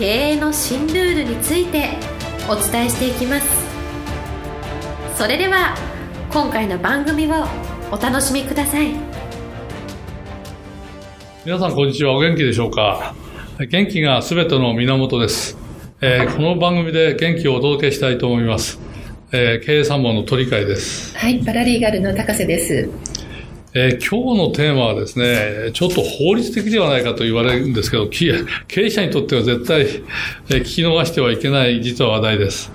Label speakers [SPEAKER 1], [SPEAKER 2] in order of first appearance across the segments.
[SPEAKER 1] 経営の新ルールについてお伝えしていきます。それでは今回の番組をお楽しみください。
[SPEAKER 2] 皆さんこんにちは。お元気でしょうか？元気が全ての源です、えー、この番組で元気をお届けしたいと思います。えー、経営参謀の鳥海です。
[SPEAKER 3] はい、パラリーガルの高瀬です。
[SPEAKER 2] えー、今日のテーマはですね、ちょっと法律的ではないかと言われるんですけど、経営者にとっては絶対、えー、聞き逃してはいけない実は話題です。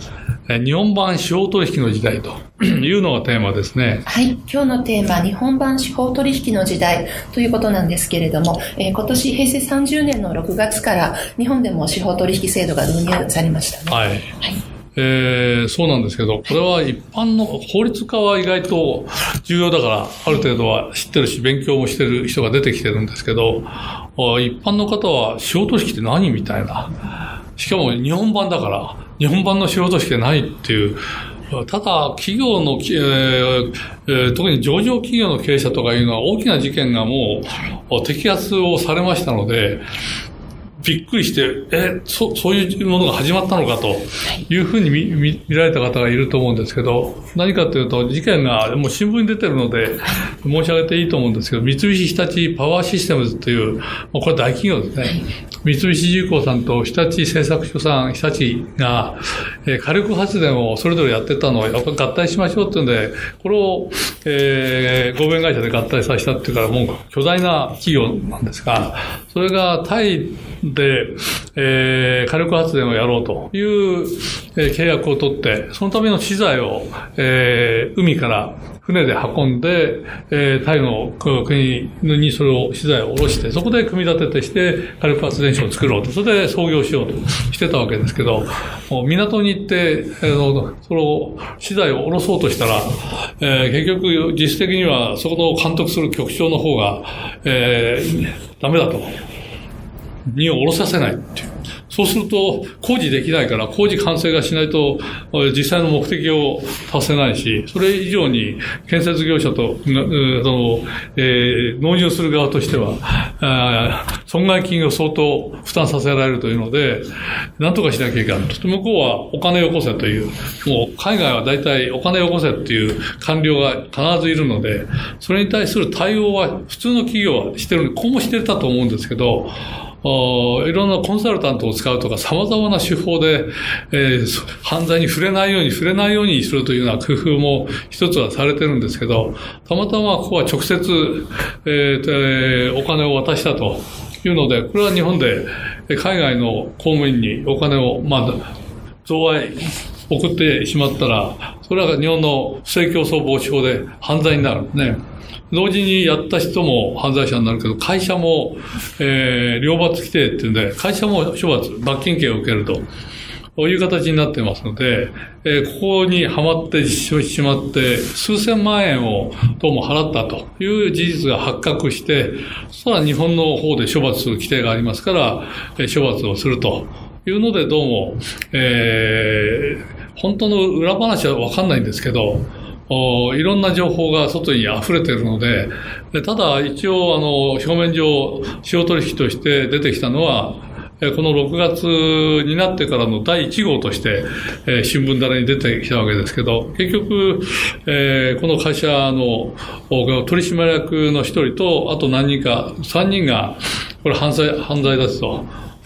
[SPEAKER 2] えー、日本版司法取引の時代と いうのがテーマですね。
[SPEAKER 3] はい。今日のテーマ、日本版司法取引の時代ということなんですけれども、えー、今年平成30年の6月から日本でも司法取引制度が導入されましたね。
[SPEAKER 2] はい。はいえー、そうなんですけど、これは一般の法律家は意外と重要だから、ある程度は知ってるし、勉強もしてる人が出てきてるんですけど、一般の方は司法取引って何みたいな。しかも日本版だから、日本版の司法取引ってないっていう、ただ、企業の、えーえー、特に上場企業の経営者とかいうのは大きな事件がもう摘発をされましたので、びっくりして、え、そ、そういうものが始まったのかとい。うふうに見見見られた方がいると思うんですけど、何かというと、事件がもう新聞に出てるので、申し上げていいと思うんですけど、三菱日立パワーシステムズという、これ大企業ですね。三菱重工さんと日立製作所さん、日立が、えー、火力発電をそれぞれやってたのをやっぱ合体しましょうっていうんで、これを、えー、合弁会社で合体させたっていうから、もう巨大な企業なんですが、それがタイで、えー、火力発電をやろうという、えー、契約を取って、そのための資材を、えー、海から船で運んで、えー、タイの国にそれを資材を下ろして、そこで組み立ててして、火力発電所を作ろうと。それで創業しようとしてたわけですけど、もう港に行って、あの、その資材を下ろそうとしたら、えー、結局実質的にはそこの監督する局長の方が、えー、ダメだと。荷を下ろさせないっていう。そうすると、工事できないから、工事完成がしないと、実際の目的を達せないし、それ以上に建設業者と、その、えー、納入する側としては、損害金を相当負担させられるというので、なんとかしなきゃいけないと。向こうはお金よこせという、もう海外は大体お金よこせっていう官僚が必ずいるので、それに対する対応は普通の企業はしてるんで、こうもしてたと思うんですけど、いろんなコンサルタントを使うとか様々な手法で、えー、犯罪に触れないように触れないようにするというような工夫も一つはされてるんですけど、たまたまここは直接、えー、お金を渡したというので、これは日本で海外の公務員にお金を、まあ、贈賄送ってしまったら、それは日本の不正競争防止法で犯罪になるんですね。同時にやった人も犯罪者になるけど、会社も、えー、両罰規定っていうんで、会社も処罰、罰金刑を受けると。こういう形になってますので、えー、ここにはまってしまって、数千万円をどうも払ったという事実が発覚して、そしたら日本の方で処罰する規定がありますから、えー、処罰をするというので、どうも、えー、本当の裏話はわかんないんですけど、いろんな情報が外に溢れているので、でただ一応あの表面上、使用取引として出てきたのは、この6月になってからの第1号として、えー、新聞棚に出てきたわけですけど、結局、えー、この会社の取締役の一人と、あと何人か、3人が、これ犯罪、犯罪で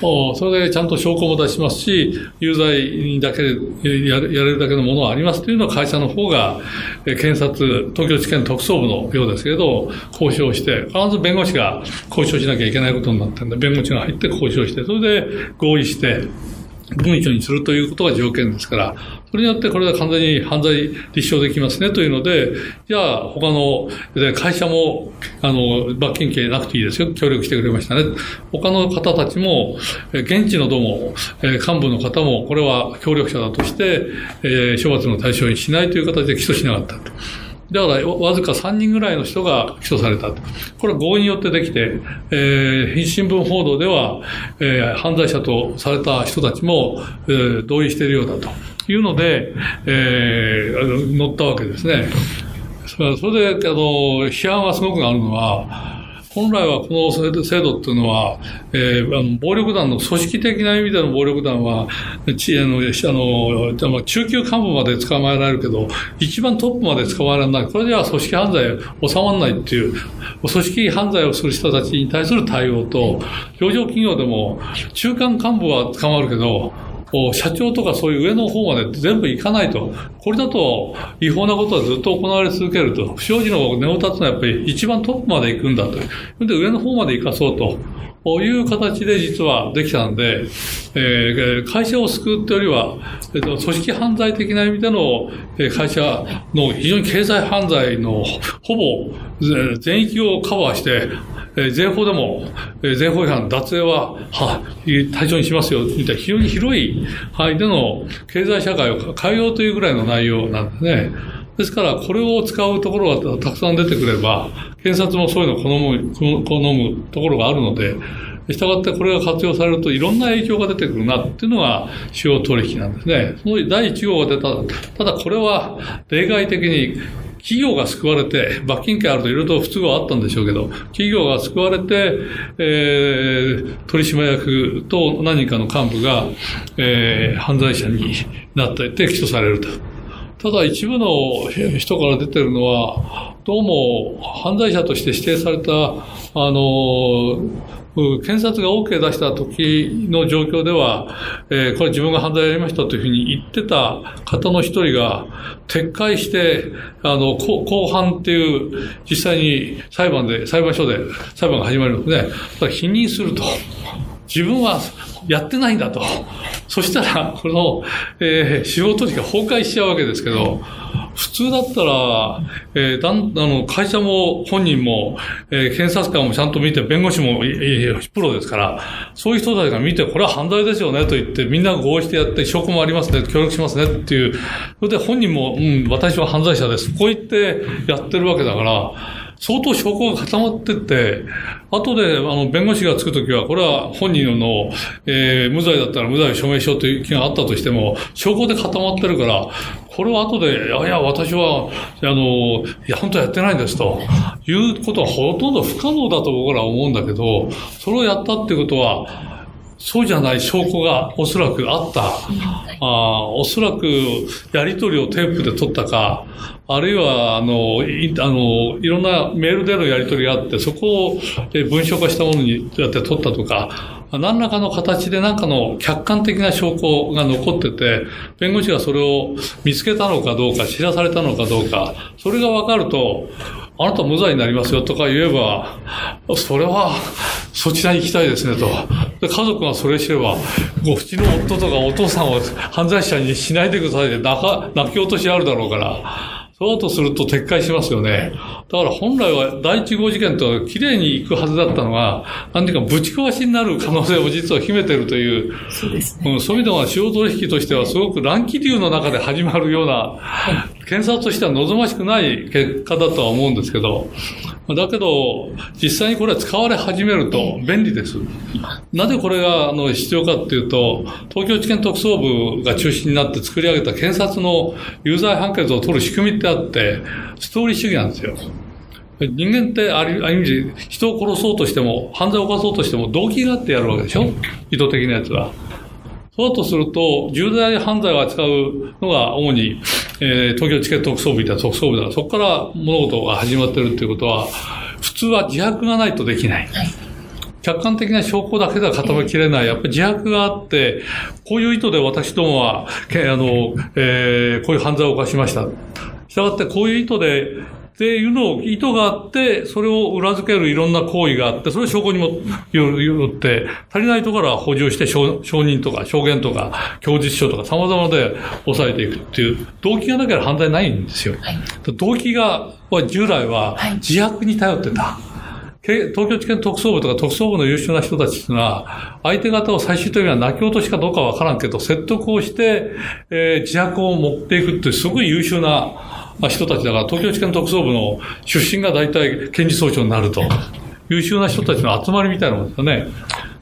[SPEAKER 2] お。それでちゃんと証拠も出しますし、有罪にだけやれるだけのものはありますというのは会社の方が、検察、東京地検特捜部のようですけど、交渉して、必ず弁護士が交渉しなきゃいけないことになってんで、弁護士が入って交渉して、それで合意して、文書にするということが条件ですから、それによってこれが完全に犯罪立証できますねというので、じゃあ他の会社も、あの、罰金刑なくていいですよ。協力してくれましたね。他の方たちも、現地のども、幹部の方も、これは協力者だとして、処罰の対象にしないという形で起訴しなかったと。だから、わずか3人ぐらいの人が起訴されたと。これは合意によってできて、えー、新聞報道では、えー、犯罪者とされた人たちも、えー、同意しているようだというので、えー、乗ったわけですね。それで、あの、批判はすごくあるのは、本来はこの制度っていうのは、えー、暴力団の組織的な意味での暴力団は、ちあのあの中級幹部まで捕まえられるけど、一番トップまで捕まえられない。これでは組織犯罪収まらないっていう、組織犯罪をする人たちに対する対応と、上場企業でも中間幹部は捕まるけど、社長とかそういう上の方まで全部行かないと。これだと違法なことはずっと行われ続けると。不祥事の根を立つのはやっぱり一番トップまで行くんだと。で、上の方まで行かそうと。こういう形で実はできたんで、えー、会社を救うというよりは、えっと、組織犯罪的な意味での会社の非常に経済犯罪のほぼ全域をカバーして、え税法でも、え税法違反、脱税は、は、対象にしますよ、みたいな非常に広い範囲での経済社会を変えようというぐらいの内容なんですね。ですから、これを使うところがたくさん出てくれば、検察もそういうのを好む、好むところがあるので、したがってこれが活用されるといろんな影響が出てくるなっていうのが主要取引なんですね。その第1号が出た。ただこれは例外的に企業が救われて、罰金刑あるといろいろと不都合あったんでしょうけど、企業が救われて、えー、取締役と何かの幹部が、えー、犯罪者になっていて起訴されると。ただ一部の人から出てるのは、どうも犯罪者として指定された、あの、検察が OK 出した時の状況では、えー、これ自分が犯罪やりましたというふうに言ってた方の一人が撤回して、あの、公判っていう、実際に裁判で、裁判所で裁判が始まるんで、ね、否認すると。自分はやってないんだと。そしたら、この、えー、司法取引が崩壊しちゃうわけですけど、普通だったら、えー、だんあの会社も本人も、えー、検察官もちゃんと見て、弁護士もプロですから、そういう人たちが見て、これは犯罪ですよねと言って、みんな合意してやって、証拠もありますね、協力しますねっていう、それで本人も、うん、私は犯罪者です。こう言ってやってるわけだから、相当証拠が固まってって、後で、あの、弁護士がつくときは、これは本人の、えー、無罪だったら無罪を証明しようという気があったとしても、証拠で固まってるから、これは後で、いやいや、私は、あの、いや、本当はやってないんですと、いうことはほとんど不可能だと僕らは思うんだけど、それをやったっていうことは、そうじゃない証拠がおそらくあった。あおそらくやり取りをテープで取ったか、あるいは、あの、いあのいろんなメールでのやり取りがあって、そこを文章化したものにやって取ったとか、何らかの形で何かの客観的な証拠が残ってて、弁護士がそれを見つけたのかどうか、知らされたのかどうか、それが分かると、あなた無罪になりますよとか言えば、それはそちらに行きたいですねと。で家族がそれ知れば、ごうちの夫とかお父さんを犯罪者にしないでくださいって泣き落としあるだろうから。そうとすると撤回しますよね。だから本来は第一号事件と綺麗に行くはずだったのが、何ていうかぶち壊しになる可能性を実は秘めているという、そうですね。うん、そういう意味では司法取引としてはすごく乱気流の中で始まるような、検察としては望ましくない結果だとは思うんですけど、だけど、実際にこれは使われ始めると便利です。なぜこれがあの必要かっていうと、東京地検特捜部が中心になって作り上げた検察の有罪判決を取る仕組みってあって、ストーリー主義なんですよ。人間ってある意味で人を殺そうとしても、犯罪を犯そうとしても動機があってやるわけでしょ？意図的なやつは。そうだとすると、重大犯罪を扱うのが主に、えー、東京地検特捜部みたいな特捜部だから、そこから物事が始まってるっていうことは、普通は自白がないとできない。客観的な証拠だけでは固めきれない。やっぱり自白があって、こういう意図で私どもは、あの、えー、こういう犯罪を犯しました。したがって、こういう意図で、っていうのを意図があって、それを裏付けるいろんな行為があって、それを証拠にもよって、足りないところは補充して証人とか証言とか供述書とか様々で抑えていくっていう、動機がなければ犯罪ないんですよ。はい、動機が、従来は自白に頼ってた。はい東京地検特捜部とか特捜部の優秀な人たちっていうのは、相手方を最終的には泣き落としかどうかわからんけど、説得をして、えー、自白を持っていくってすごい優秀な人たちだから、東京地検特捜部の出身が大体検事総長になると。優秀な人たちの集まりみたいなもんですよね。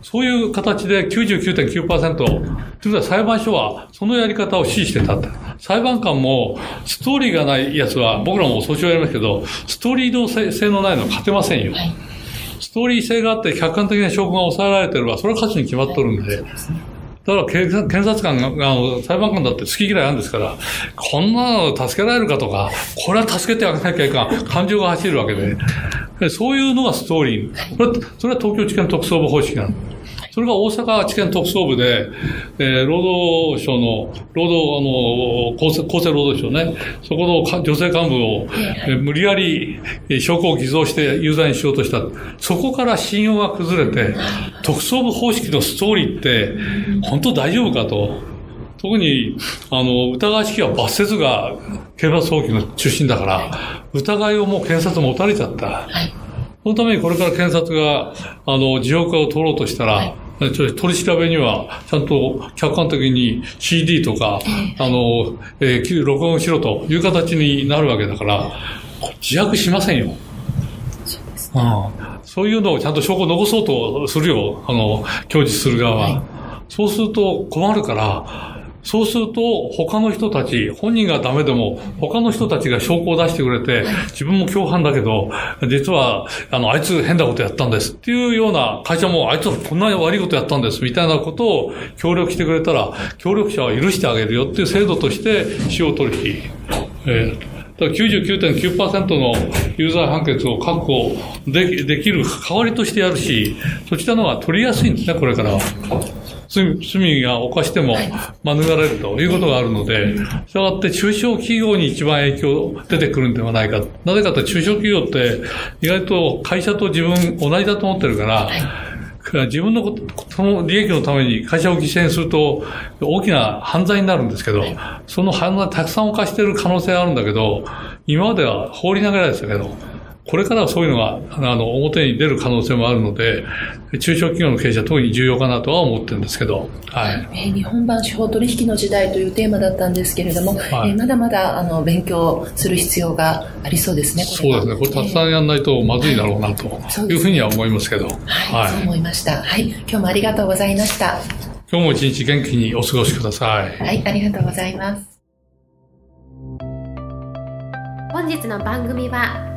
[SPEAKER 2] そういう形で99.9%、ということは裁判所はそのやり方を支持してた裁判官もストーリーがないやつは、僕らも訴訟やりますけど、ストーリー動性のないのは勝てませんよ。はいストーリー性があって客観的な証拠が抑えられてるわ、それは価値に決まっとるんで。だから検察官が、裁判官だって好き嫌いあるんですから、こんなの助けられるかとか、これは助けてあげなきゃいかん、感情が走るわけで、そういうのがストーリー。これそれは東京地検特捜部方式なんです。それが大阪地検特捜部で、えー、労働省の、労働、あの、厚生、厚生労働省ね、そこの女性幹部を、えー、無理やり証拠を偽造して有罪にしようとした。そこから信用が崩れて、特捜部方式のストーリーって、本当大丈夫かと。特に、あの、疑わしきは罰せずが警察法規の中心だから、疑いをもう検察持たれちゃった。はいそのためにこれから検察が、あの、事業化を取ろうとしたら、はい取り調べには、ちゃんと客観的に CD とか、あの、えー、録音しろという形になるわけだから、自白しませんよ。そうです、ね、そういうのをちゃんと証拠を残そうとするよ、あの、供述する側は。はい、そうすると困るから、そうすると、他の人たち、本人がダメでも、他の人たちが証拠を出してくれて、自分も共犯だけど、実は、あの、あいつ変なことやったんですっていうような会社も、あいつはこんなに悪いことやったんですみたいなことを協力してくれたら、協力者は許してあげるよっていう制度として、使用取引。えー99.9%の有罪判決を確保できる代わりとしてやるし、そちらの方が取りやすいんですね、これからは。罪罪が犯しても免れるということがあるので、したがって中小企業に一番影響出てくるんではないか。なぜかと中小企業って意外と会社と自分同じだと思ってるから、自分のこと、その利益のために会社を犠牲にすると大きな犯罪になるんですけど、その犯罪たくさん犯している可能性があるんだけど、今までは放り投げられてたけど、これからはそういうのが、あの、表に出る可能性もあるので、中小企業の経営者は特に重要かなとは思ってるんですけど、
[SPEAKER 3] はい。えー、日本版司法取引の時代というテーマだったんですけれども、はい、えー、まだまだ、あの、勉強する必要がありそうですね、
[SPEAKER 2] そうですね。これたくさんやんないとまずいだろうな、というふうには思いますけど、はい。
[SPEAKER 3] はい、そう思いました。はい。今日もありがとうございました。
[SPEAKER 2] 今日も一日元気にお過ごしくださ
[SPEAKER 3] い。はい、ありがとうございます。
[SPEAKER 1] 本日の番組は